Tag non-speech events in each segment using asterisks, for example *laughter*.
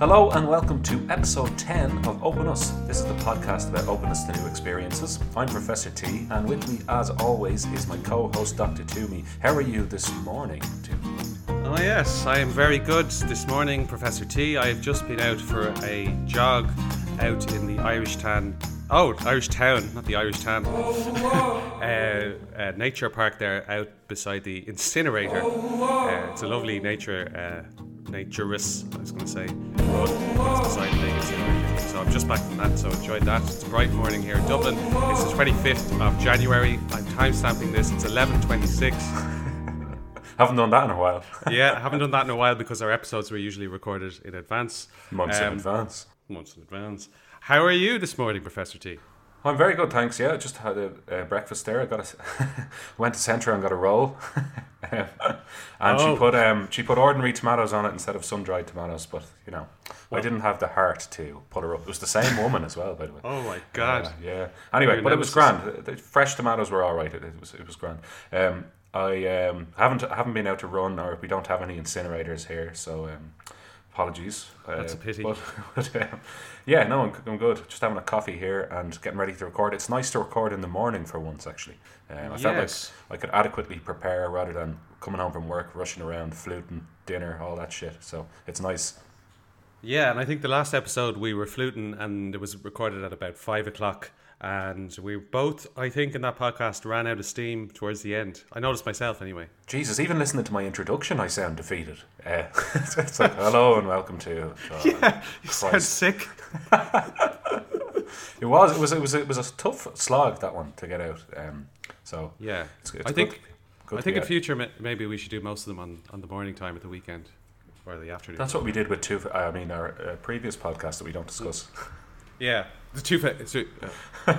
Hello and welcome to episode 10 of Open Us. This is the podcast about openness to new experiences. I'm Professor T, and with me, as always, is my co host, Dr. Toomey. How are you this morning, Toomey? Oh, yes, I am very good this morning, Professor T. I have just been out for a jog out in the Irish town. Oh, Irish town, not the Irish town. *laughs* uh, uh, nature park there out beside the incinerator. Uh, it's a lovely nature, naturous, I was going to say, road that's beside the incinerator. So I'm just back from that, so I enjoyed that. It's a bright morning here in Dublin. It's the 25th of January. I'm time stamping this. It's 11:26. *laughs* Haven't done that in a while. *laughs* yeah, I haven't done that in a while *laughs* because our episodes were usually recorded in advance. Months in Um, advance. Months in advance. How are you this morning, Professor T? I'm very good, thanks. Yeah, just had a uh, breakfast there. I got a *laughs* went to Centra and got a roll, *laughs* and she Oh. put um she put ordinary tomatoes on it instead of sun dried tomatoes. But you know, I didn't have the heart to put her up. It was the same woman as well, by the way. Oh my God! Uh, yeah. Anyway, Your but it was grand. The- the fresh tomatoes were all right. It, it was it was grand. Um, I um, haven't haven't been out to run, or we don't have any incinerators here, so um, apologies. Uh, That's a pity. But, *laughs* but um, yeah, no, I'm, I'm good. Just having a coffee here and getting ready to record. It's nice to record in the morning for once, actually. Um, I felt like I could adequately prepare rather than coming home from work, rushing around, fluting, dinner, all that shit. So it's nice. Yeah, and I think the last episode we were fluting, and it was recorded at about five o'clock. And we both, I think, in that podcast ran out of steam towards the end. I noticed myself anyway. Jesus, even listening to my introduction, I sound defeated. Uh, *laughs* it's like, hello and welcome to. uh, *laughs* Yeah, you sound sick. *laughs* It was, it was, it was, it was a tough slog that one to get out. Um, so Yeah, it's, it's I good- think. good I think in get- future maybe we should do most of them on, on the morning time at the weekend or the afternoon. that's what we did with two. I mean, our uh, previous podcast that we don't discuss. yeah, the two. Fa- two *laughs*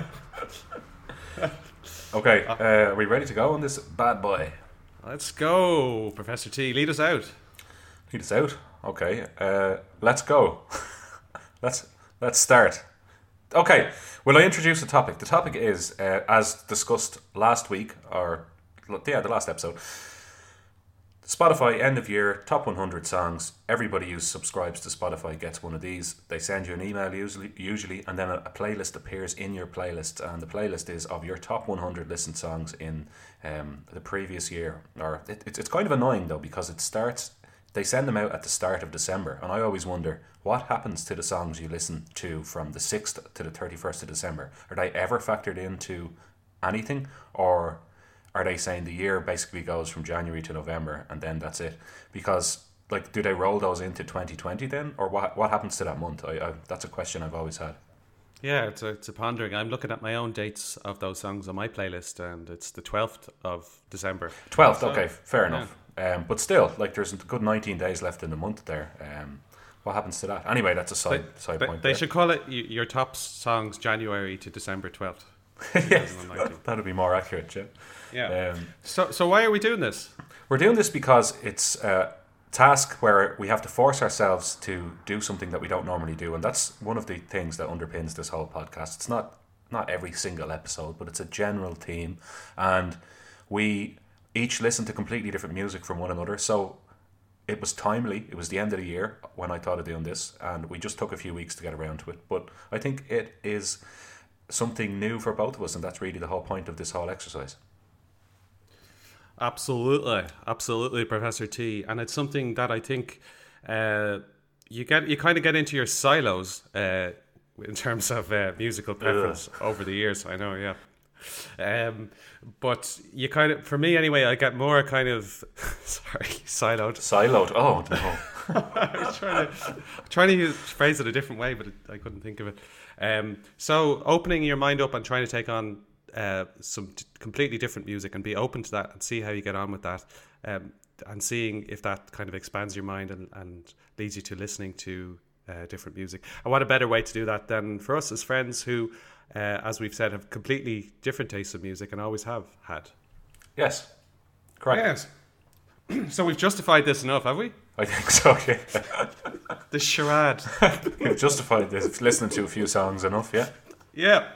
Okay, uh, are we ready to go on this bad boy? let's go, Professor T. Lead us out. Lead us out. Okay, uh, let's go. *laughs* let's let's start. Okay, will I introduce the topic? The topic is, uh, as discussed last week, or yeah, the last episode. Spotify end of year top 100 songs. Everybody who subscribes to Spotify gets one of these. They send you an email usually, usually, and then a, a playlist appears in your playlist, and the playlist is of your top 100 listened songs in um, the previous year. Or it, it's it's kind of annoying though because it starts. They send them out at the start of December, and I always wonder what happens to the songs you listen to from the sixth to the thirty first of December. Are they ever factored into anything, or are they saying the year basically goes from January to November and then that's it? Because like, do they roll those into twenty twenty then, or what? What happens to that month? I, I that's a question I've always had. Yeah, it's a, it's a pondering. I'm looking at my own dates of those songs on my playlist, and it's the 12th of December. Twelfth, So, okay, fair enough. Um, but still, like, there's a good nineteen days left in the month there. Um, what happens to that? Anyway, that's a side side They, point. they there. should call it your top songs January to December 12th. *laughs* yes, 2019. *laughs* that'd be more accurate. Yeah. Yeah. Um, So, so why are we doing this? We're doing this because it's a task where we have to force ourselves to do something that we don't normally do, and that's one of the things that underpins this whole podcast. It's not not every single episode, but it's a general theme, and we each listen to completely different music from one another. So it was timely. It was the end of the year when I thought of doing this, and we just took a few weeks to get around to it. But I think it is something new for both of us, and that's really the whole point of this whole exercise. Absolutely, absolutely, Professor T. And it's something that I think uh, you get you kind of get into your silos uh, in terms of uh, musical preference over the years. I know, yeah. Um, but you kind of, for me anyway, I get more kind of *laughs* sorry, siloed. Siloed. Oh no. *laughs* I was trying to trying to use, phrase it a different way, but it, I couldn't think of it. Um, so opening your mind up and trying to take on uh, some t- completely different music and be open to that and see how you get on with that, um, and seeing if that kind of expands your mind and, and leads you to listening to uh, different music. And what a better way to do that than for us as friends who, uh, as we've said, have completely different tastes of music and always have had. Yes. Correct. Yes. *clears throat* so we've justified this enough, have we? I think so. *laughs* Yeah. The charade. *laughs* You've justified this listening to a few songs enough. Yeah. Yeah.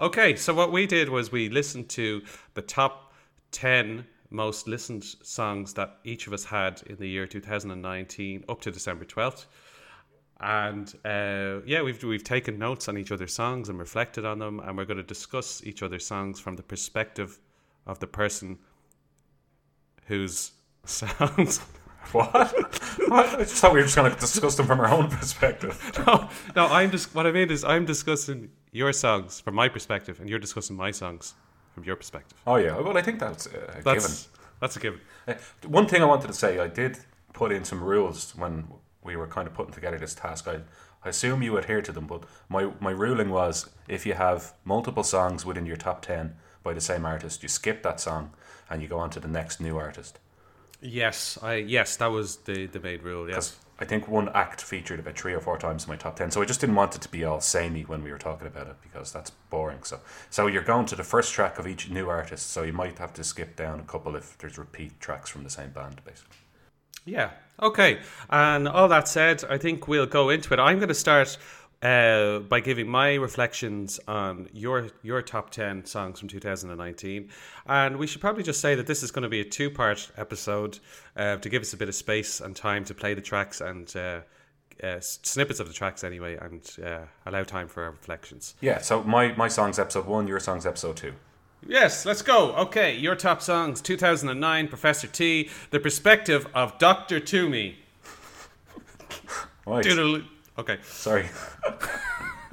Okay, so what we did was we listened to the top 10 most listened songs that each of us had in the year 2019 up to December 12th. and uh, yeah, we've we've taken notes on each other's songs and reflected on them, and we're going to discuss each other's songs from the perspective of the person whose *laughs* songs. *laughs* What? *laughs* what? I just thought we were just going to discuss them from our own perspective. no, no, I'm just what I mean is I'm discussing your songs from my perspective, and you're discussing my songs from your perspective. Oh yeah, well I think that's a That's given. that's a given. Uh, One thing I wanted to say, I did put in some rules when we were kind of putting together this task. I, I assume you adhere to them, but my, my ruling was if you have multiple songs within your top 10 by the same artist, you skip that song and you go on to the next new artist. Yes, I yes that was the the main rule. Yes. I think one act featured about three or four times in my top 10. So I just didn't want it to be all samey when we were talking about it because that's boring. So, so you're going to the first track of each new artist, so you might have to skip down a couple if there's repeat tracks from the same band, basically. Yeah. Okay. And all that said, I think we'll go into it. I'm going to start uh, by giving my reflections on your your top ten songs from 2019, and we should probably just say that this is going to be a two part episode uh, to give us a bit of space and time to play the tracks and. Uh, uh, snippets of the tracks anyway, and uh, allow time for our reflections. Yeah, so my, my song's episode one, your song's episode two. Yes, let's go. Okay, your top songs 2009, Professor T, The Perspective of Dr. Toomey. *laughs* Right. Doodle- Okay. Sorry. *laughs*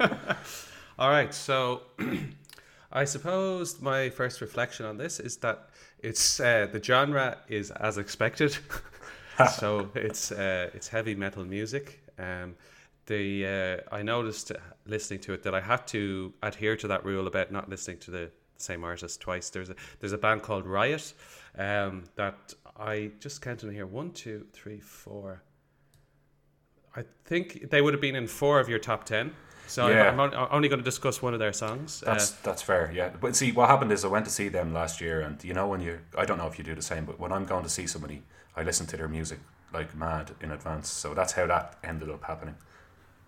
All right, so *clears throat* I suppose my first reflection on this is that it's uh, the genre is as expected. *laughs* so it's uh, it's heavy metal music. Um, the uh, I noticed uh, listening to it that I had to adhere to that rule about not listening to the same artist twice. There's a there's a band called Riot um, that I just counted here one, two, three, four. I think they would have been in four of your top ten. So Yeah. I'm, I'm only going to discuss one of their songs. Uh, That's that's fair, yeah. But see, what happened is I went to see them last year, and you know when you, I don't know if you do the same, but when I'm going to see somebody, I listen to their music like mad in advance. So that's how that ended up happening.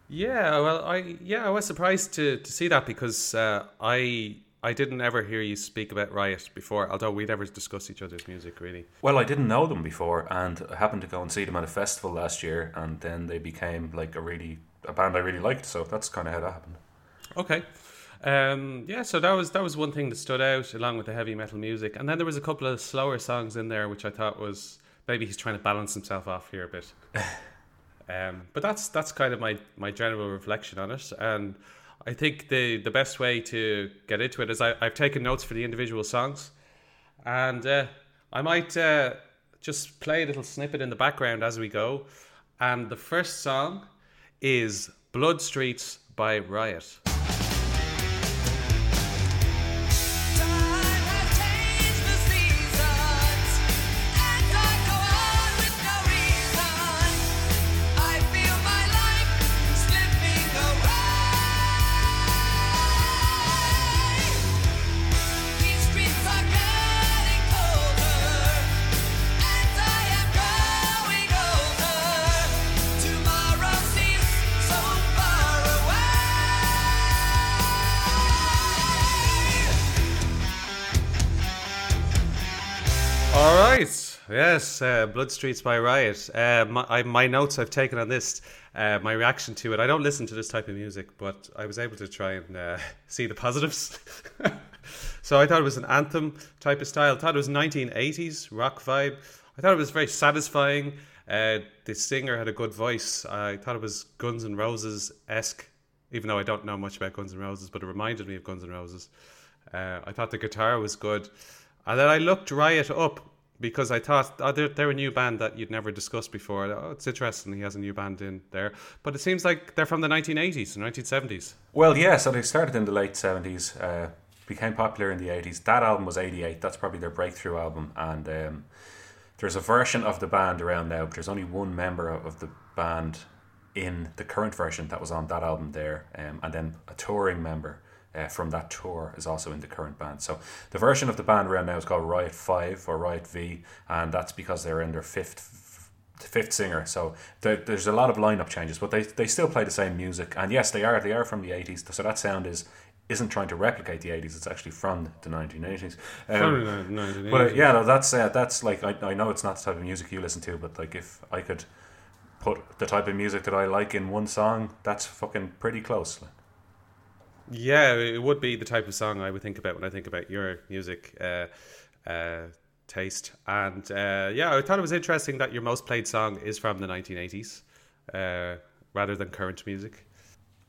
Yeah, well, I yeah, I was surprised to, to see that because uh, I I didn't ever hear you speak about Riot before, although we'd never discussed each other's music really. Well, I didn't know them before, and I happened to go and see them at a festival last year, and then they became like a really a band I really liked. So that's kind of how that happened. Okay. Um, yeah, so that was that was one thing that stood out along with the heavy metal music, and then there was a couple of slower songs in there which I thought was maybe he's trying to balance himself off here a bit. *laughs* um, but that's that's kind of my my general reflection on it, and I think the the best way to get into it is I, I've taken notes for the individual songs, and uh, I might uh, just play a little snippet in the background as we go, and the first song is Blood Streets by Riot. Uh, Blood Streets by Riot. Uh, my, I, my notes I've taken on this, uh, my reaction to it. I don't listen to this type of music, but I was able to try and uh, *laughs* see the positives. *laughs* so I thought it was an anthem type of style. I thought it was 1980s rock vibe. I thought it was very satisfying. Uh, the singer had a good voice. I thought it was Guns N' Roses esque, even though I don't know much about Guns N' Roses, but it reminded me of Guns N' Roses. Uh, I thought the guitar was good. And then I looked Riot up because I thought oh, they're, they're a new band that you'd never discussed before. Oh, it's interesting he has a new band in there. But it seems like they're from the 1980s and 1970s. Well, yeah. So they started in the late seventies, uh, became popular in the eighties. That album was eighty eight. That's probably their breakthrough album, and um, there's a version of the band around now, but there's only one member of the band in the current version that was on that album there, um, and then a touring member uh, from that tour is also in the current band. So the version of the band around now is called Riot Five or Riot V, and that's because they're in their fifth fifth singer. So there, there's a lot of lineup changes, but they, they still play the same music. And yes, they are they are from the eighties. So that sound is isn't trying to replicate the eighties. It's actually from the nineteen eighties. From the 1980s. But yeah, no, that's uh, that's like I, I know it's not the type of music you listen to, but like if I could put the type of music that I like in one song, that's fucking pretty close. like. Yeah, it would be the type of song I would think about when I think about your music uh, uh, taste. And uh, yeah, I thought it was interesting that your most played song is from the 1980s uh, rather than current music.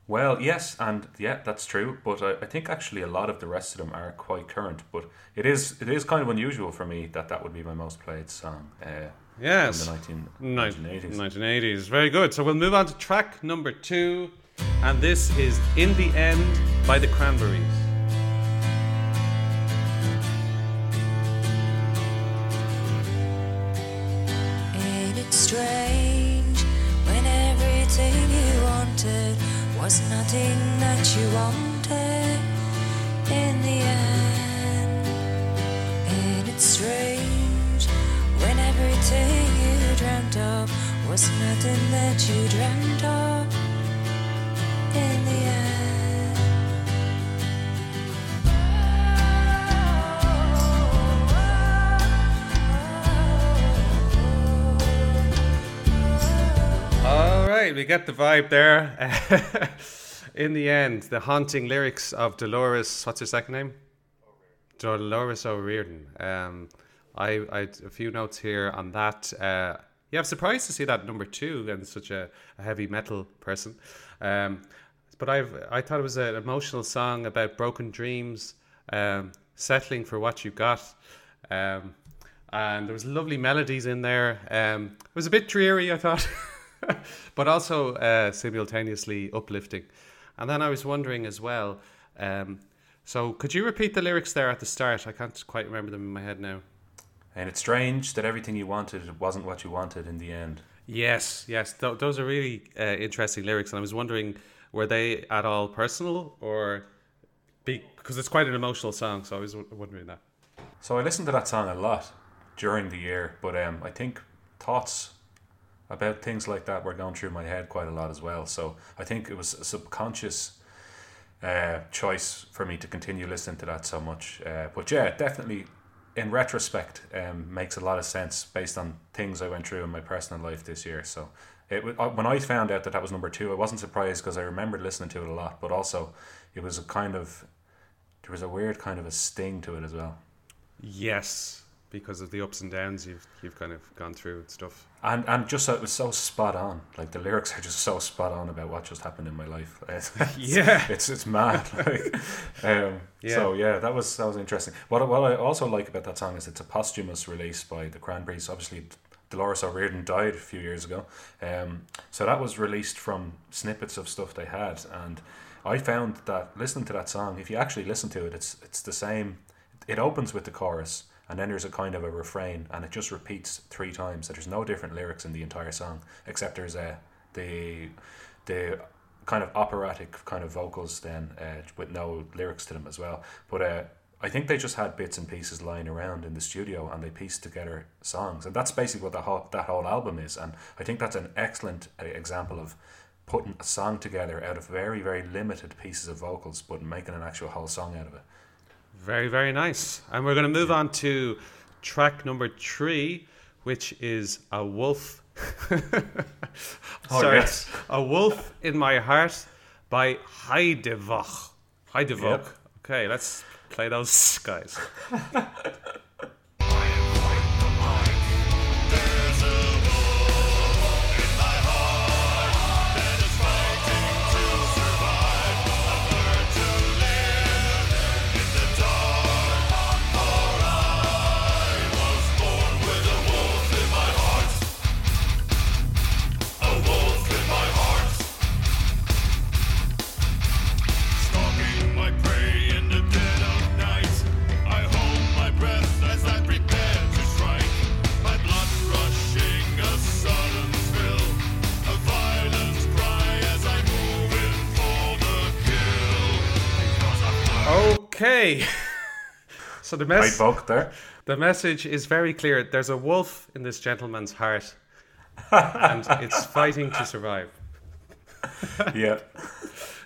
Well, yes, and yeah, that's true. But I, I think actually a lot of the rest of them are quite current. But it is it is kind of unusual for me that that would be my most played song. Uh, Yes. From the 19, 1980s. 1980s. Very good. So we'll move on to track number two. And this is In the End by the Cranberries. Ain't it strange when everything you wanted was nothing that you wanted in the end? Ain't it strange when everything you dreamt of was nothing that you dreamt of we get the vibe there. *laughs* In the end, the haunting lyrics of Dolores, what's her second name? Dolores O'Riordan. Um, I, I a few notes here on that. Uh, yeah, I'm surprised to see that number two and such a, a heavy metal person. Um, but I've I thought it was an emotional song about broken dreams, um, settling for what you got. Um, and there was lovely melodies in there. Um, it was a bit dreary, I thought, *laughs* but also uh, simultaneously uplifting. And then I was wondering as well. Um, so could you repeat the lyrics there at the start? I can't quite remember them in my head now. And it's strange that everything you wanted wasn't what you wanted in the end. Yes, yes, th- those are really uh, interesting lyrics, and I was wondering were they at all personal or because it's quite an emotional song, so I was wondering that. So I listened to that song a lot during the year, but um, I think thoughts about things like that were going through my head quite a lot as well. So I think it was a subconscious uh, choice for me to continue listening to that so much. Uh, but yeah, definitely in retrospect, um, makes a lot of sense based on things I went through in my personal life this year. So it wa- uh, when I found out that that was number two, I wasn't surprised because I remembered listening to it a lot, but also it was a kind of there was a weird kind of a sting to it as well. Yes, because of the ups and downs you've you've kind of gone through and stuff. And and just so it was so spot on. Like the lyrics are just so spot on about what just happened in my life. *laughs* It's, *laughs* Yeah. it's it's mad. *laughs* Like, um, So yeah, that was that was interesting. What I- what I also like about that song is it's a posthumous release by the Cranberries. Obviously, Dolores O'Riordan died a few years ago. Um, so that was released from snippets of stuff they had, and I found that listening to that song, if you actually listen to it, it's it's the same. It opens with the chorus, and then there's a kind of a refrain, and it just repeats three times. So there's no different lyrics in the entire song, except there's a the the kind of operatic kind of vocals then uh, with no lyrics to them as well. But uh, I think they just had bits and pieces lying around in the studio and they pieced together songs, and that's basically what the whole that whole album is. And I think that's an excellent uh, example of putting a song together out of very very limited pieces of vocals, but making an actual whole song out of it. Very very nice. And we're going to move on to track number three, which is a wolf. *laughs* Oh, Sorry, yes. a wolf in my heart by Heidevolk. Heidevolk. Yep. Okay, let's play those *laughs* guys. *laughs* so the Right, there. the message is very clear. There's a wolf in this gentleman's heart, and *laughs* it's fighting to survive. Yeah. *laughs*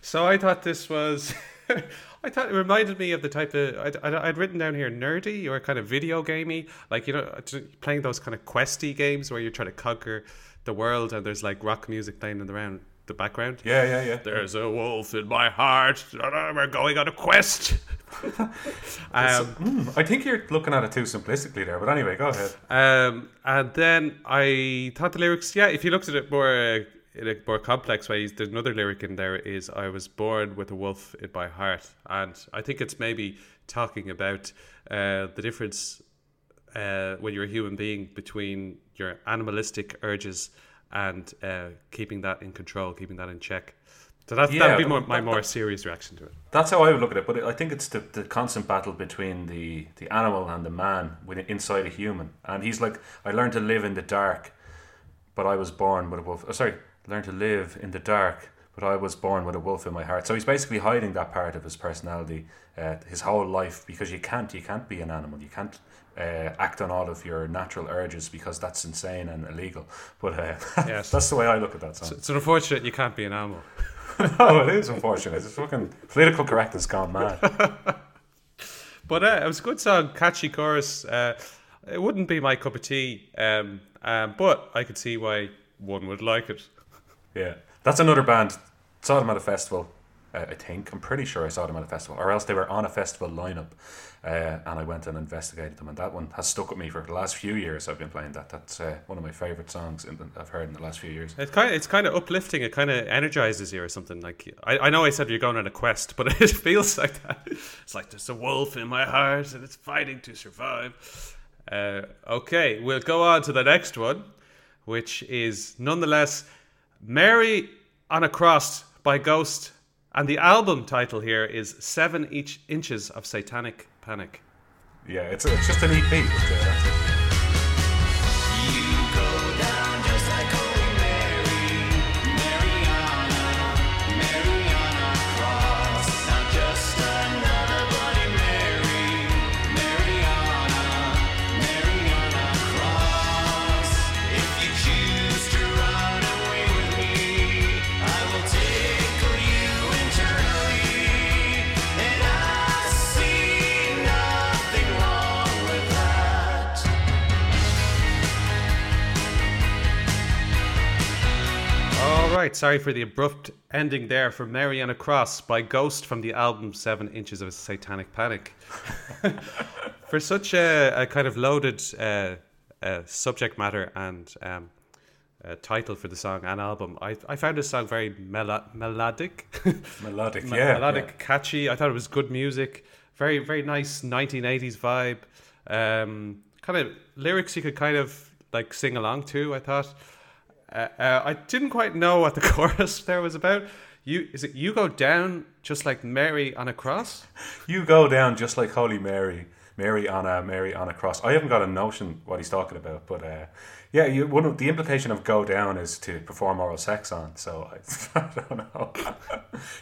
So I thought this was *laughs* I thought it reminded me of the type of I'd, I'd, I'd written down here nerdy or kind of video gamey, like you know uh, playing those kind of questy games where you're trying to conquer the world and there's like rock music playing in the round the background. Yeah, yeah, yeah. There's a wolf in my heart. We're going on a quest. *laughs* um, Hmm, I think you're looking at it too simplistically there, but anyway, go ahead. Um, and then I thought the lyrics, yeah, if you looked at it more uh, in a more complex way, there's another lyric in there is I was born with a wolf in my heart. And I think it's maybe talking about uh, the difference uh, when you're a human being between your animalistic urges and uh, keeping that in control, keeping that in check. So that's, Yeah, that'd be more, my that- more that- serious reaction to it. That's how I would look at it, but I think it's the, the constant battle between the, the animal and the man within, inside a human. And he's like, I learned to live in the dark, but I was born with a wolf. Oh, sorry, learned to live in the dark, but I was born with a wolf in my heart. So he's basically hiding that part of his personality, uh, his whole life, because you can't, you can't be an animal. You can't uh, act on all of your natural urges because that's insane and illegal. But uh, *laughs* Yes. that's the way I look at that song. It's unfortunate you can't be an animal. *laughs* oh, it is unfortunate. It's fucking political correctness gone mad. *laughs* But uh, it was a good song, catchy chorus. Uh, it wouldn't be my cup of tea, um, um, but I could see why one would like it. Yeah, that's another band. Saw them at a festival. Uh, I think I'm pretty sure I saw them at a festival, or else they were on a festival lineup, uh, and I went and investigated them. And that one has stuck with me for the last few years. I've been playing that. That's uh, one of my favorite songs in the, I've heard in the last few years. It's kind of, it's kind of uplifting. It kind of energizes you or something. Like I, I know I said you're going on a quest, but *laughs* it feels like that. It's like there's a wolf in my heart and it's fighting to survive. Uh, okay, we'll go on to the next one, which is nonetheless Mary on a Cross by Ghost. And the album title here is Seven Each Inches of Satanic Panic. Yeah, it's, it's just an EP. Right, sorry for the abrupt ending there for Mary on a Cross by Ghost from the album Seven Inches of a Satanic Panic. *laughs* for such a, a kind of loaded uh, uh, subject matter and um, uh, title for the song and album, I, I found this song very melo- melodic. *laughs* Melodic, Me- yeah. melodic, yeah. catchy. I thought it was good music. Very, very nice 1980s vibe. Um, kind of lyrics you could kind of like sing along to. I thought. Uh, uh, I didn't quite know what the *laughs* chorus there was about. You is it? You go down just like Mary on a cross. You go down just like Holy Mary, Mary on a Mary on a cross. I haven't got a notion what he's talking about, but uh, yeah, you, one of, the implication of go down is to perform oral sex on. So I, *laughs* I don't know.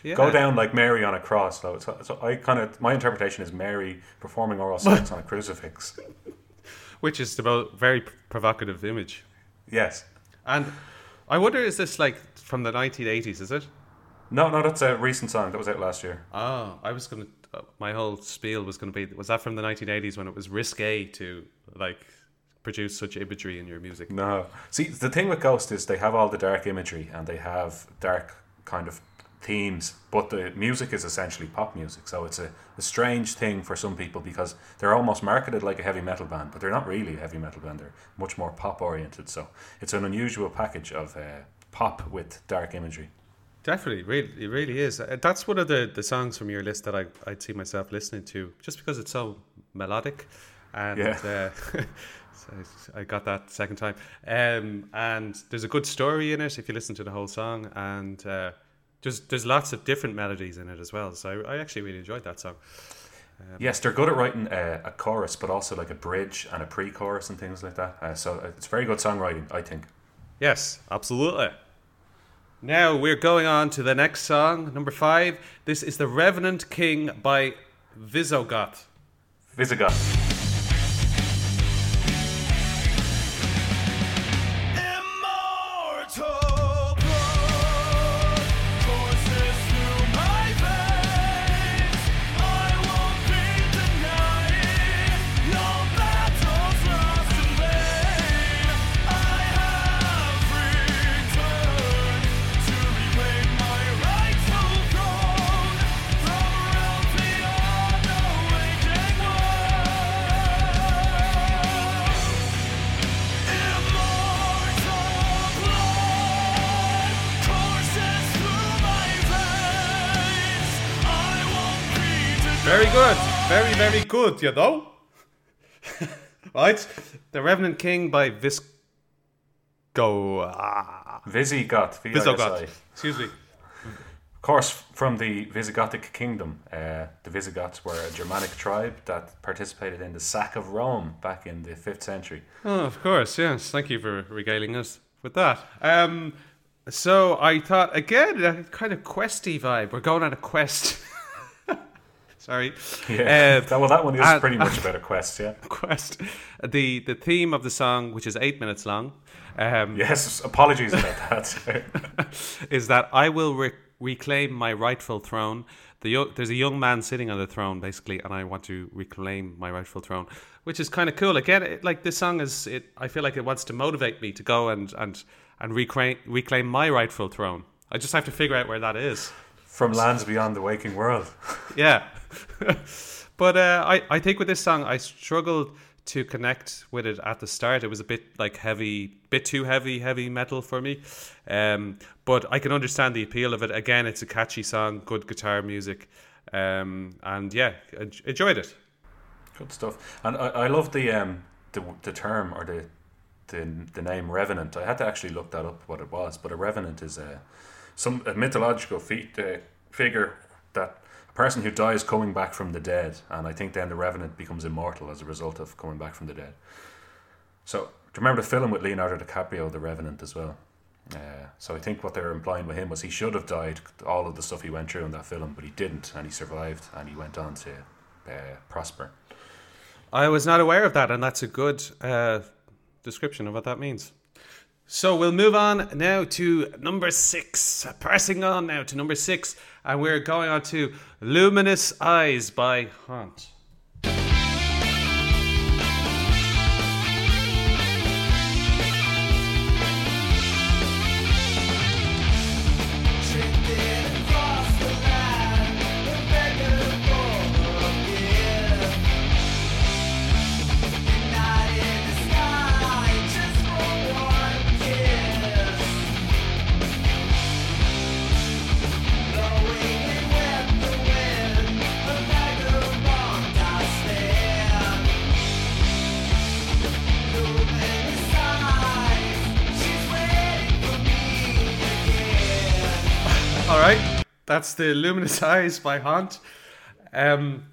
Yeah. Go down like Mary on a cross. So, so, so I kind of my interpretation is Mary performing oral sex *laughs* on a crucifix. which is the very provocative image. Yes. And I wonder, is this like from the 1980s? Is it? No, no, that's a recent song that was out last year. Oh, I was gonna. Uh, my whole spiel was gonna be. Was that from the 1980s when it was risque to like produce such imagery in your music? No. See, the thing with Ghost is they have all the dark imagery and they have dark kind of themes, but the music is essentially pop music. So it's a, a strange thing for some people because they're almost marketed like a heavy metal band, but they're not really a heavy metal band. They're much more pop oriented. So it's an unusual package of uh, pop with dark imagery. Definitely, really, it really is. Uh, That's one of the, the songs from your list that I I'd see myself listening to, just because it's so melodic, and Yeah. uh, *laughs* so I got that second time. Um, and there's a good story in it if you listen to the whole song, and uh, there's there's lots of different melodies in it as well. So I, I actually really enjoyed that song. Yes, they're good at writing a, a chorus, but also like a bridge and a pre-chorus and things like that. Uh, so it's very good songwriting, I think. Yes, absolutely. Now we're going on to the next song, number five. This is The Revenant King by Visigoth. Visigoth. Very, very good, you know? *laughs* right? The Revenant King by Visco. Ah, Visigoth. Visigoth. Excuse me. Of course, from the Visigothic kingdom, uh, the Visigoths were a Germanic tribe that participated in the sack of Rome back in the 5th century. Oh, of course, yes. Thank you for regaling us with that. Um, so I thought, again, a kind of questy vibe. We're going on a quest. *laughs* Sorry. Yeah, Uh, *laughs* that, well, that one is and- pretty much about a quest, yeah. *laughs* quest. The the theme of the song, which is eight minutes long, um, Yes, apologies about that. *laughs* is that I will re- reclaim my rightful throne. The yo- there's a young man sitting on the throne, basically, and I want to reclaim my rightful throne, which is kind of cool. Again, it, like this song is, it. I feel like it wants to motivate me to go and and and reclaim reclaim my rightful throne. I just have to figure out where that is. From lands beyond the waking world. Yeah. *laughs* but uh, I, I think with this song, I struggled to connect with it at the start. It was a bit like heavy, bit too heavy, heavy metal for me. Um, but I can understand the appeal of it. Again, it's a catchy song, good guitar music. Um, and yeah, enjoyed it. Good stuff. And I, I love the um the, the term or the, the the name revenant. I had to actually look that up what it was, but a revenant is a some a mythological feat, uh, figure that person who dies coming back from the dead, and I think then the revenant becomes immortal as a result of coming back from the dead. So do you remember the film with Leonardo DiCaprio, The Revenant, as well? Uh, so I think what they were implying with him was he should have died, all of the stuff he went through in that film, but he didn't, and he survived, and he went on to uh, prosper. I was not aware of that, and that's a good uh, description of what that means. So we'll move on now to number six. Pressing on now to number six, and we're going on to Luminous Eyes by Haunt. That's the Luminous *laughs* Eyes by Haunt. Um,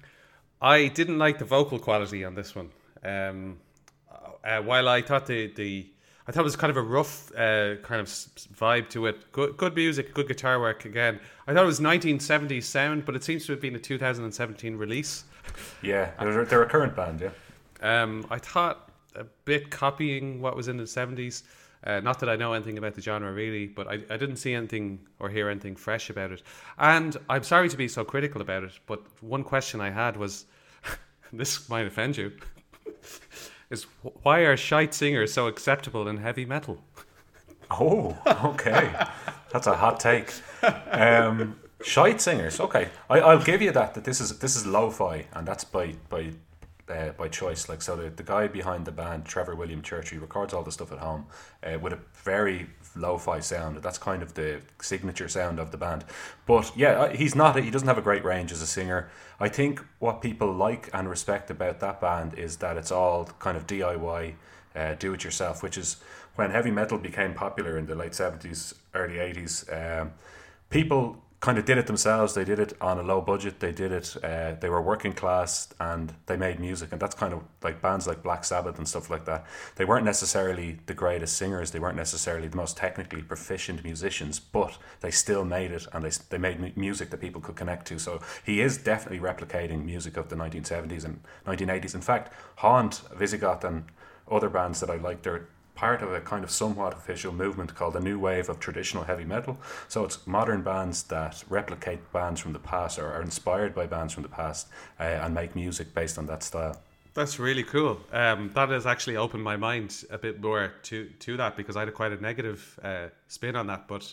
I didn't like the vocal quality on this one. Um, uh, while I thought the, the I thought it was kind of a rough uh, kind of vibe to it. Good, good music, good guitar work. Again, I thought it was 1970s sound, but it seems to have been a 2017 release. Yeah, they're, they're a current band, yeah. Um, I thought a bit copying what was in the 70s. Uh, not that I know anything about the genre really, but I, I didn't see anything or hear anything fresh about it. And I'm sorry to be so critical about it, but one question I had was *laughs* this might offend you *laughs* is why are shite singers so acceptable in heavy metal? Oh, okay. That's a hot take. Um, shite singers. Okay, I, I'll give you that. That this is this is lo-fi, and that's by by uh, by choice. Like so, the, the guy behind the band, Trevor William Church, he records all the stuff at home uh, with a very lo-fi sound. That's kind of the signature sound of the band. But yeah, he's not. He doesn't have a great range as a singer. I think what people like and respect about that band is that it's all kind of DIY uh, do it yourself, which is when heavy metal became popular in the late 70s, early 80s. Um, people kind of did it themselves. They did it on a low budget. They did it, uh, they were working class and they made music. And that's kind of like bands like Black Sabbath and stuff like that. They weren't necessarily the greatest singers, they weren't necessarily the most technically proficient musicians, but they still made it and they, they made music that people could connect to. So he is definitely replicating music of the 1970s and 1980s. In fact, Haunt, Visigoth, and other bands that I like, they're part of a kind of somewhat official movement called the new wave of traditional heavy metal. So it's modern bands that replicate bands from the past or are inspired by bands from the past uh, and make music based on that style. That's really cool. Um, that has actually opened my mind a bit more to, to that because I had quite a negative uh, spin on that. But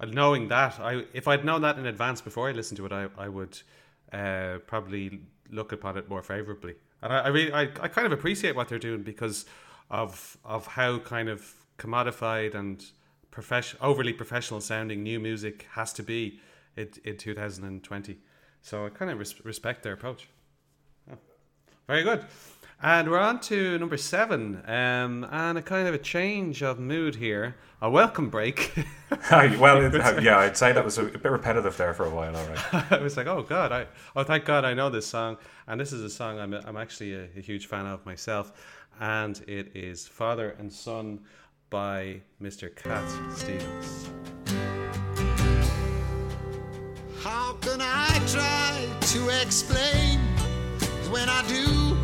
uh, knowing that, I if I'd known that in advance before I listened to it, I, I would uh, probably look upon it more favorably. And I, I really I, I kind of appreciate what they're doing because of of how kind of commodified and profession overly professional sounding new music has to be in, in 2020. So I kind of res- respect their approach. Yeah. Very good. And we're on to number seven, um, and a kind of a change of mood here. A welcome break. *laughs* well, *laughs* it, yeah, I'd say that was a bit repetitive there for a while. All right. *laughs* I was like, oh God, I oh thank God I know this song, and this is a song I'm I'm actually a, a huge fan of myself, and it is Father and Son by Mr. Cat Stevens. How can I try to explain? When I do, he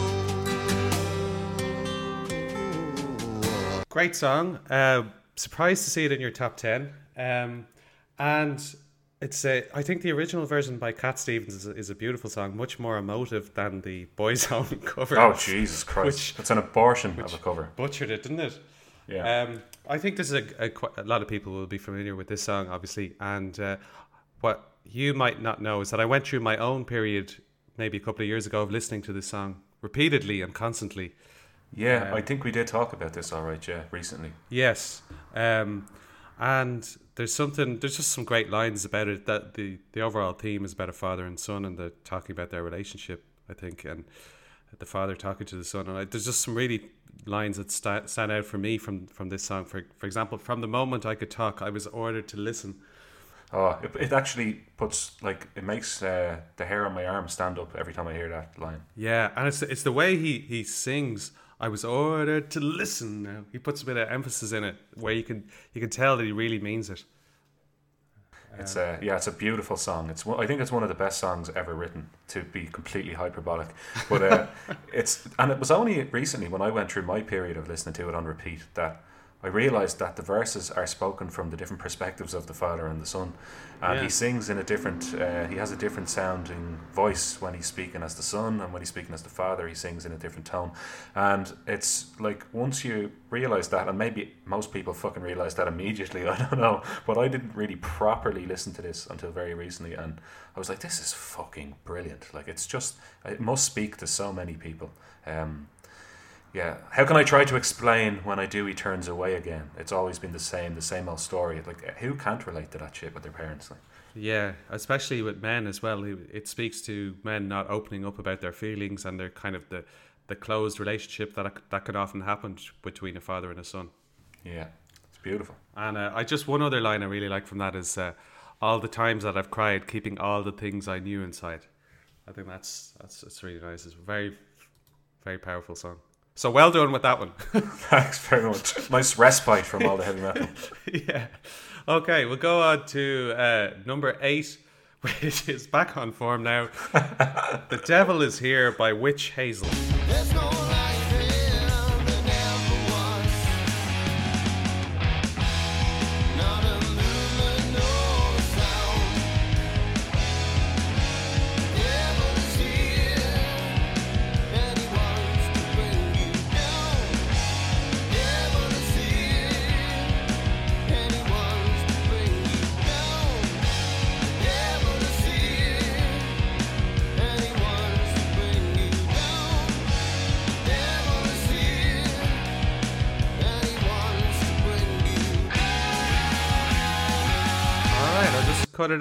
Great song. Uh, surprised to see it in your top ten. Um, and it's a, I think the original version by Cat Stevens is a, is a beautiful song, much more emotive than the Boyzone *laughs* cover. Oh Jesus Christ! Which- it's an abortion of a cover. butchered it, didn't it? Yeah. Um, I think this is a, a, a lot of people will be familiar with this song, obviously. And uh, what you might not know is that I went through my own period, maybe a couple of years ago, of listening to this song repeatedly and constantly. Yeah, I think we did talk about this. All right, yeah, recently. Yes. Um, and there's something, there's just some great lines about it. That the, the overall theme is about a father and son, and they're talking about their relationship, I think, and the father talking to the son. And I, there's just some really lines that sta- stand out for me from, from this song. For, for example, from the moment I could talk, I was ordered to listen. Oh, it, it actually puts like it makes uh, the hair on my arm stand up every time I hear that line. Yeah, and it's it's the way he, he sings. I was ordered to listen. He puts a bit of emphasis in it, where you can you can tell that he really means it. It's a yeah, it's a beautiful song. It's I think it's one of the best songs ever written. To be completely hyperbolic, but uh, *laughs* it's and it was only recently when I went through my period of listening to it on repeat that I realized that the verses are spoken from the different perspectives of the father and the son, and Yeah. he sings in a different. Uh, he has a different sounding voice when he's speaking as the son, and when he's speaking as the father, he sings in a different tone. And it's like once you realize that, and maybe most people fucking realize that immediately. *laughs* I don't know, but I didn't really properly listen to this until very recently, and I was like, this is fucking brilliant. Like it's just it must speak to so many people. Um, yeah. How can I try to explain when I do he turns away again? It's always been the same, the same old story. Like who can't relate to that shit with their parents? Like, Yeah, especially with men as well. It speaks to men not opening up about their feelings and their kind of the, the closed relationship that that can often happen between a father and a son. yeah, it's beautiful. And uh, I just one other line I really like from that is uh, all the times that I've cried, keeping all the things I knew inside. I think that's that's it's really nice. It's a very very powerful song. So well done with that one. *laughs* *laughs* Thanks very much. Nice respite from all the heavy metal. *laughs* yeah. Okay, we'll go on to uh, number eight, which is back on form now. the Devil is Here by Witch Hazel.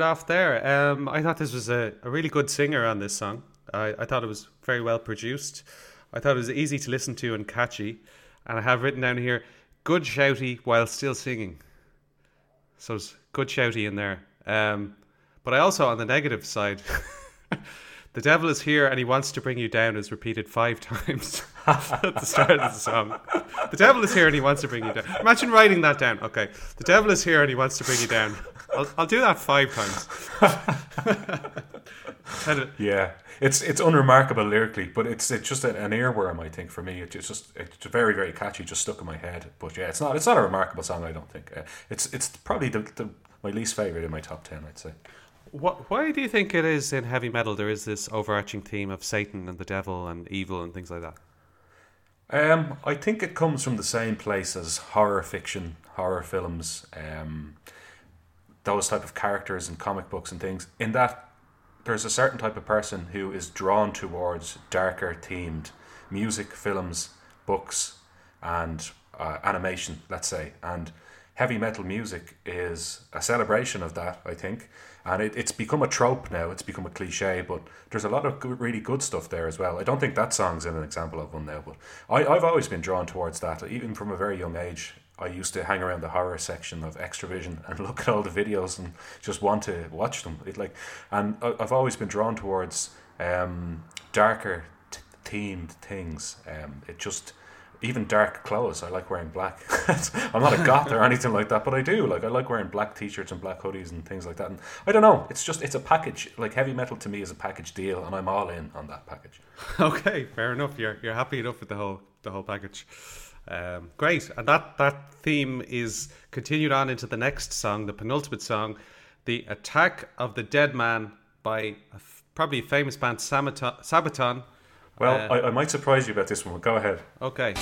It off there. Um, I thought this was a, a really good singer on this song. I, I thought it was very well produced. I thought it was easy to listen to and catchy. And I have written down here, good shouty while still singing. So it's good shouty in there. Um, but I also, on the negative side, *laughs* the devil is here and he wants to bring you down is repeated five *laughs* times *laughs* at the start of the song. The devil is here and he wants to bring you down. Imagine writing that down. Okay, the devil is here and he wants to bring you down. I'll, I'll do that five times. *laughs* Yeah, it's it's unremarkable lyrically, but it's it's just an earworm. I think for me, it's just it's very very catchy, just stuck in my head. But yeah, it's not it's not a remarkable song. I don't think uh, it's it's probably the, the my least favorite in my top ten. I'd say. What, why do you think it is in heavy metal there is this overarching theme of Satan and the devil and evil and things like that? Um, I think it comes from the same place as horror fiction, horror films, um, those type of characters in comic books and things. In that, there's a certain type of person who is drawn towards darker themed music, films, books, and uh, animation. Let's say, and heavy metal music is a celebration of that. I think, and it, it's become a trope now. It's become a cliche, but there's a lot of good, really good stuff there as well. I don't think that song's an example of one now, but I, I've always been drawn towards that, even from a very young age. I used to hang around the horror section of Xtra-vision and *laughs* look at all the videos and just want to watch them. It like, and I- I've always been drawn towards um, darker t- themed things. Um, it just even dark clothes. I like wearing black. *laughs* I'm not a goth or anything like that, but I do. Like I like wearing black t-shirts and black hoodies and things like that. And I don't know. It's just it's a package. Like heavy metal to me is a package deal, and I'm all in on that package. *laughs* Okay, fair enough. You're you're happy enough with the whole the whole package. Um, great, and that that theme is continued on into the next song, the penultimate song, "The Attack of the Dead Man" by a f- probably famous band Sabaton. Well, Uh, I, I might surprise you about this one. But go ahead. Okay.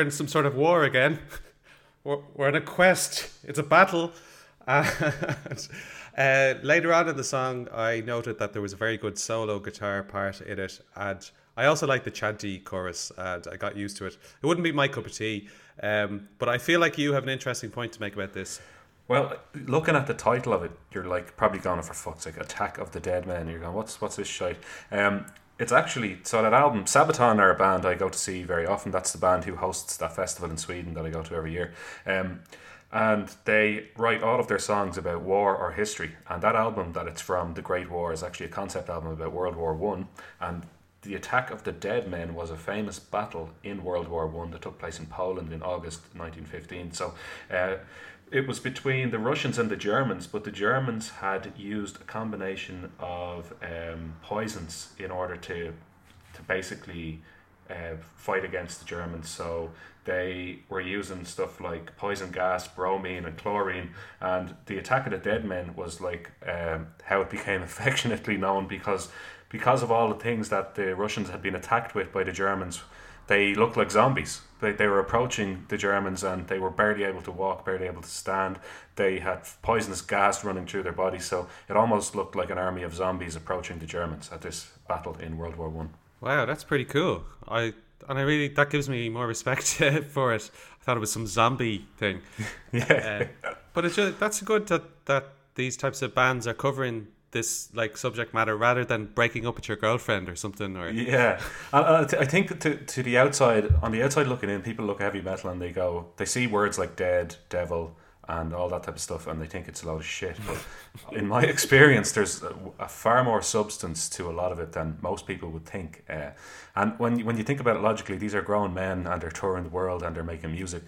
We're in some sort of war again. *laughs* We're, we're in a quest. It's a battle. *laughs* And, uh, later on in the song, I noted that there was a very good solo guitar part in it, and I also like the chanty chorus, and I got used to it. It wouldn't be my cup of tea, um, but I feel like you have an interesting point to make about this. Well, looking at the title of it, you're like probably going for fuck's sake, Attack of the Dead Men. You're going, what's what's this shite? Um, it's actually so that album Sabaton are a band I go to see very often. That's the band who hosts that festival in Sweden that I go to every year. Um, and they write all of their songs about war or history. And that album that it's from, The Great War, is actually a concept album about World War One. And the attack of the dead men was a famous battle in World War One that took place in Poland in August 1915. So uh, it was between the Russians and the Germans, but the Germans had used a combination of um, poisons in order to to basically uh, fight against the Germans. So they were using stuff like poison gas, bromine, and chlorine. And the attack of the dead men was like um, how it became *laughs* affectionately known because because of all the things that the Russians had been attacked with by the Germans. They looked like zombies. They, they were approaching the Germans and they were barely able to walk, barely able to stand. They had poisonous gas running through their bodies, so it almost looked like an army of zombies approaching the Germans at this battle in World War One. Wow, that's pretty cool. I and I really that gives me more respect *laughs* for it. I thought it was some zombie thing. *laughs* Yeah. Uh, but it's just, that's good that that these types of bands are covering this like subject matter rather than breaking up with your girlfriend or something or Yeah, I I think to to the outside, on the outside looking in, people look at heavy metal and they go, they see words like dead, devil, and all that type of stuff, and they think it's a lot of shit. But *laughs* in my experience, there's a, a far more substance to a lot of it than most people would think. Uh, and when you, when you think about it logically, these are grown men and they're touring the world and they're making music.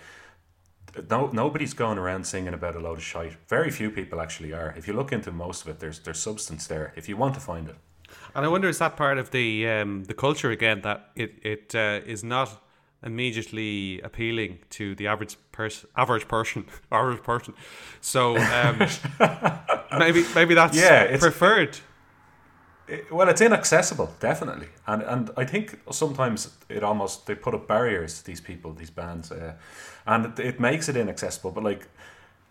No, nobody's going around singing about a load of shite. Very few people actually are. If you look into most of it, there's there's substance there. If you want to find it. And I wonder is that part of the um, the culture again that it it uh, is not immediately appealing to the average person, average person, *laughs* average person. So um, *laughs* maybe maybe that's Yeah, preferred. Well, it's inaccessible, definitely, and and I think sometimes it almost they put up barriers to these people, these bands, uh, and it, it makes it inaccessible. But like,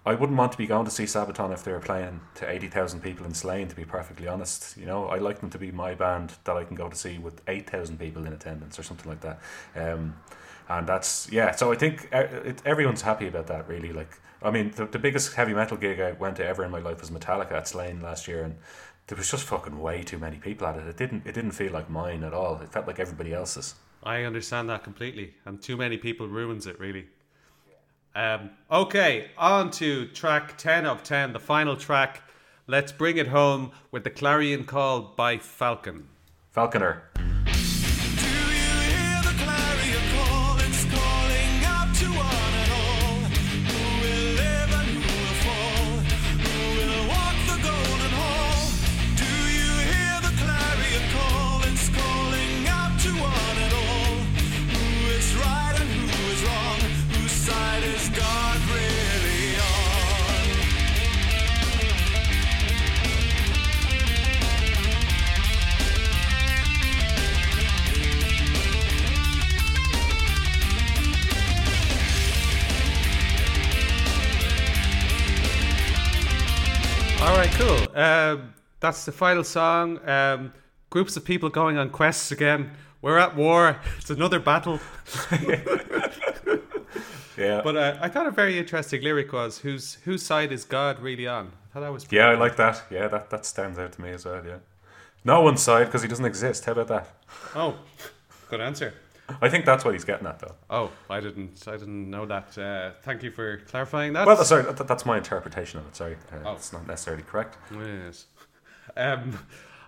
I wouldn't want to be going to see Sabaton if they were playing to eighty thousand people in Slane. To be perfectly honest, you know, I like them to be my band that I can go to see with eight thousand people in attendance or something like that. Um, and that's yeah. So I think uh, it, everyone's happy about that. Really, like I mean, the, the biggest heavy metal gig I went to ever in my life was Metallica at Slane last year, and there was just fucking way too many people at it. It didn't it didn't feel like mine at all. It felt like everybody else's. I understand that completely, and too many people ruins it really. Um, okay, on to track 10 of 10, the final track. Let's bring it home with the Clarion Call by Falcon. Falconer. That's the final song. Um, groups of people going on quests again. We're at war. *laughs* It's another battle. *laughs* Yeah. But uh, I thought a very interesting lyric was whose whose side is God really on? I thought that was pretty yeah, I like that. Yeah, that, that stands out to me as well. Yeah. No one's side because he doesn't exist. How about that? Oh, good answer. I think that's what he's getting at, though. Oh, I didn't I didn't know that. Uh, thank you for clarifying that. Well, sorry, that, that's my interpretation of it. Sorry, uh, Oh. it's not necessarily correct. Yes. Um,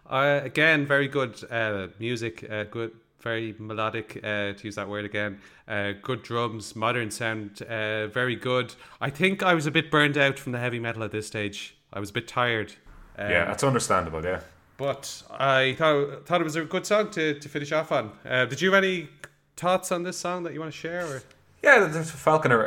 uh, again, very good uh, music. Uh, good, very melodic. Uh, to use that word again. Uh, good drums, modern sound. Uh, very good. I think I was a bit burned out from the heavy metal at this stage. I was a bit tired. Um, yeah, that's understandable. Yeah. But I thought thought it was a good song to, to finish off on. Uh, did you have any thoughts on this song that you want to share? Or? Yeah, there's Falconer,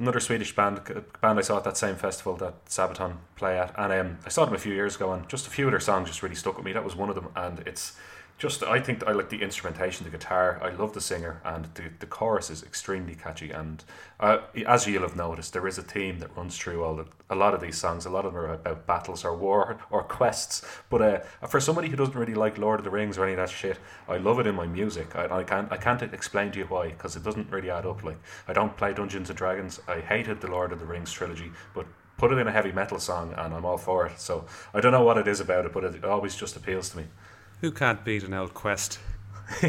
another Swedish band band I saw at that same festival that Sabaton play at, and um, I saw them a few years ago, and just a few of their songs just really stuck with me. That was one of them, and it's just I think I like the instrumentation, the guitar. I love the singer, and the the chorus is extremely catchy. And uh, as you'll have noticed, there is a theme that runs through all the, a lot of these songs. A lot of them are about battles or war or quests. But uh, for somebody who doesn't really like Lord of the Rings or any of that shit, I love it in my music. I, I can't I can't explain to you why because it doesn't really add up. Like I don't play Dungeons and Dragons. I hated the Lord of the Rings trilogy, but put it in a heavy metal song and I'm all for it. So I don't know what it is about it, but it always just appeals to me. Who can't beat an old quest? *laughs* *laughs*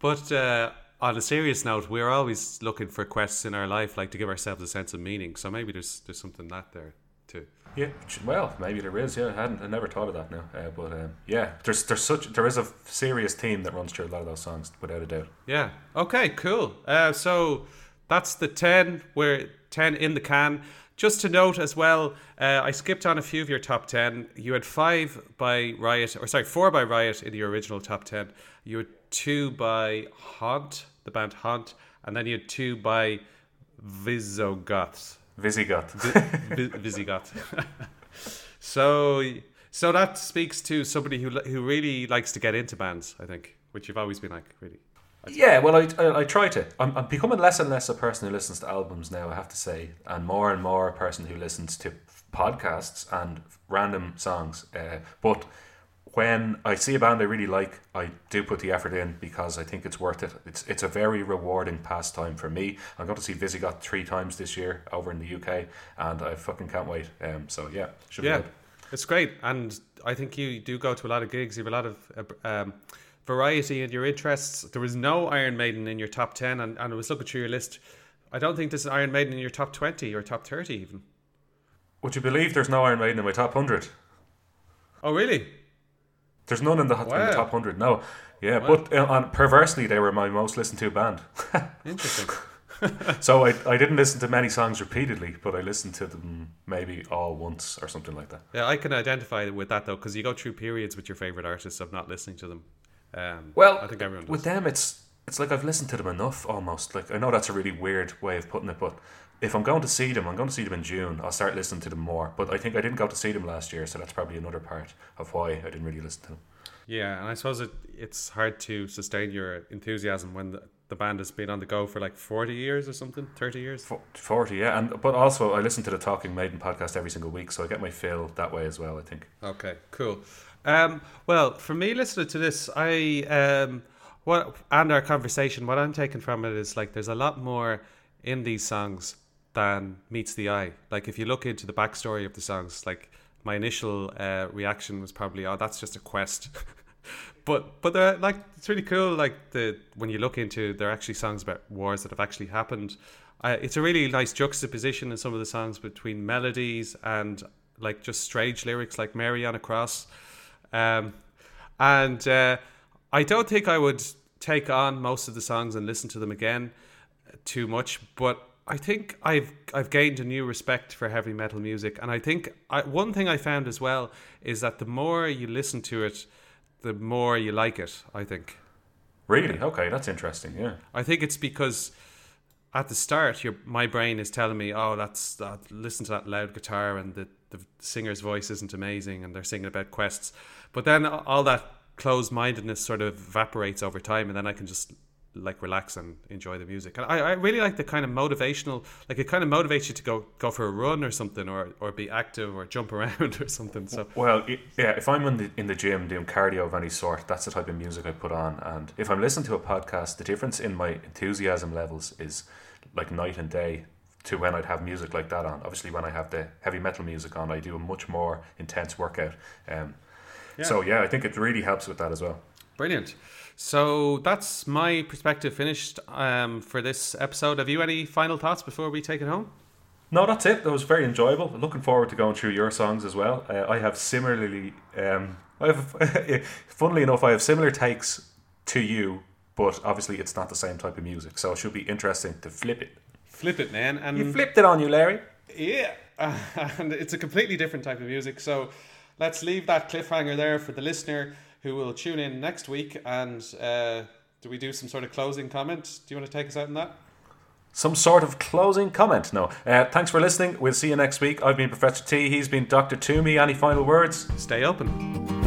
But uh, on a serious note, we're always looking for quests in our life, like to give ourselves a sense of meaning. So maybe there's there's something in that there too. Yeah, well, maybe there is. Yeah, I hadn't, I never thought of that now. Uh, but um, yeah, there's there's such there is a serious theme that runs through a lot of those songs, without a doubt. Yeah. Okay. Cool. Uh, so that's the ten. We're ten in the can. Just to note as well, uh, I skipped on a few of your top ten. You had five by Riot, or sorry, four by Riot in your original top ten. You had two by Haunt, the band Haunt, and then you had two by Visigoths. Visigoth. Vi- Visigoth. *laughs* so, so that speaks to somebody who who really likes to get into bands. I think, which you've always been like, really. Yeah, well, I, I, I try to. I'm, I'm becoming less and less a person who listens to albums now, I have to say, and more and more a person who listens to podcasts and random songs. Uh, but when I see a band I really like, I do put the effort in because I think it's worth it. It's it's a very rewarding pastime for me. I'm going to see Visigoth three times this year over in the UK, and I fucking can't wait. Um, so yeah, should be Yeah, good. it's great, and I think you do go to a lot of gigs. You have a lot of uh, um, variety in your interests. There was no Iron Maiden in your top ten, and, and I was looking through your list. I don't think there's an Iron Maiden in your top twenty or top thirty even. Would you believe there's no Iron Maiden in my top hundred? Oh, really? There's none in the, in the top hundred. No, yeah, but uh, on, perversely, they were my most listened to band. *laughs* Interesting. *laughs* So I, I didn't listen to many songs repeatedly, but I listened to them maybe all once or something like that. yeah, I can identify with that though, because you go through periods with your favorite artists of not listening to them. Um, Well, I think everyone does. with them, it's it's like I've listened to them enough almost. Like I know that's a really weird way of putting it, but if I'm going to see them, I'm going to see them in June. I'll start listening to them more. But I think I didn't go to see them last year, so that's probably another part of why I didn't really listen to them. Yeah, and I suppose it, it's hard to sustain your enthusiasm when the, the band has been on the go for like 40 years or something, 30 years. Forty, yeah, and but also I listen to the Talking Maiden podcast every single week, so I get my fill that way as well. I think. Okay, cool. Um, well, for me, listening to this, I um, what and our conversation, what I'm taking from it is like there's a lot more in these songs than meets the eye. Like if you look into the backstory of the songs, like my initial uh, reaction was probably, oh, that's just a quest. *laughs* but but they're like it's really cool. Like the when you look into, they're actually songs about wars that have actually happened. I, it's a really nice juxtaposition in some of the songs between melodies and like just strange lyrics like Mary on a Cross. Um, and uh, I don't think I would take on most of the songs and listen to them again too much, but I think I've I've gained a new respect for heavy metal music, and I think I, one thing I found as well is that the more you listen to it, the more you like it. I think. Really? Okay, that's interesting. Yeah. I think it's because at the start, your my brain is telling me, "Oh, that's that. Listen to that loud guitar, and the the singer's voice isn't amazing, and they're singing about quests." But then all that closed mindedness sort of evaporates over time, and then I can just like relax and enjoy the music. And I, I really like the kind of motivational, like it kind of motivates you to go go for a run or something, or or be active or jump around *laughs* or something. So Well, yeah, if I'm in the in the gym doing cardio of any sort, that's the type of music I put on. And if I'm listening to a podcast, the difference in my enthusiasm levels is like night and day to when I'd have music like that on. Obviously, when I have the heavy metal music on, I do a much more intense workout. Um, So yeah, I think it really helps with that as well. Brilliant. So that's my perspective finished um, for this episode. Have you any final thoughts before we take it home? No, that's it. That was very enjoyable. Looking forward to going through your songs as well. Uh, I have similarly, um, *laughs* I have, *laughs* funnily enough, I have similar takes to you, but obviously it's not the same type of music. So it should be interesting to flip it. Flip it, man. And You flipped it on you, Larry. yeah, *laughs* and it's a completely different type of music. So let's leave that cliffhanger there for the listener who will tune in next week. And uh, do we do some sort of closing comment? Do you want to take us out on that? Some sort of closing comment. No. Uh, thanks for listening. We'll see you next week. I've been Professor T. He's been Dr. Toomey. Any final words? Stay open.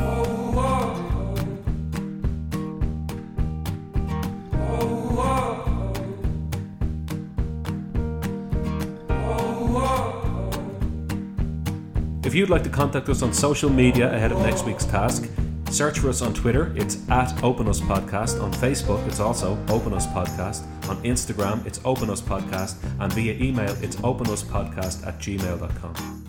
If you'd like to contact us on social media ahead of next week's task, search for us on Twitter, it's at Open Us Podcast. On Facebook, it's also Open Us Podcast. On Instagram, it's Open Us Podcast. And via email, it's openuspodcast at gmail.com.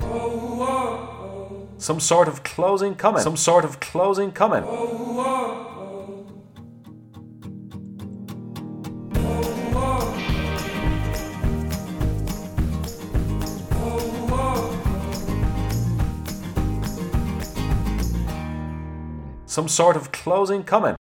Oh, oh. Some sort of closing comment. Some sort of closing comment. Oh, Some sort of closing comment.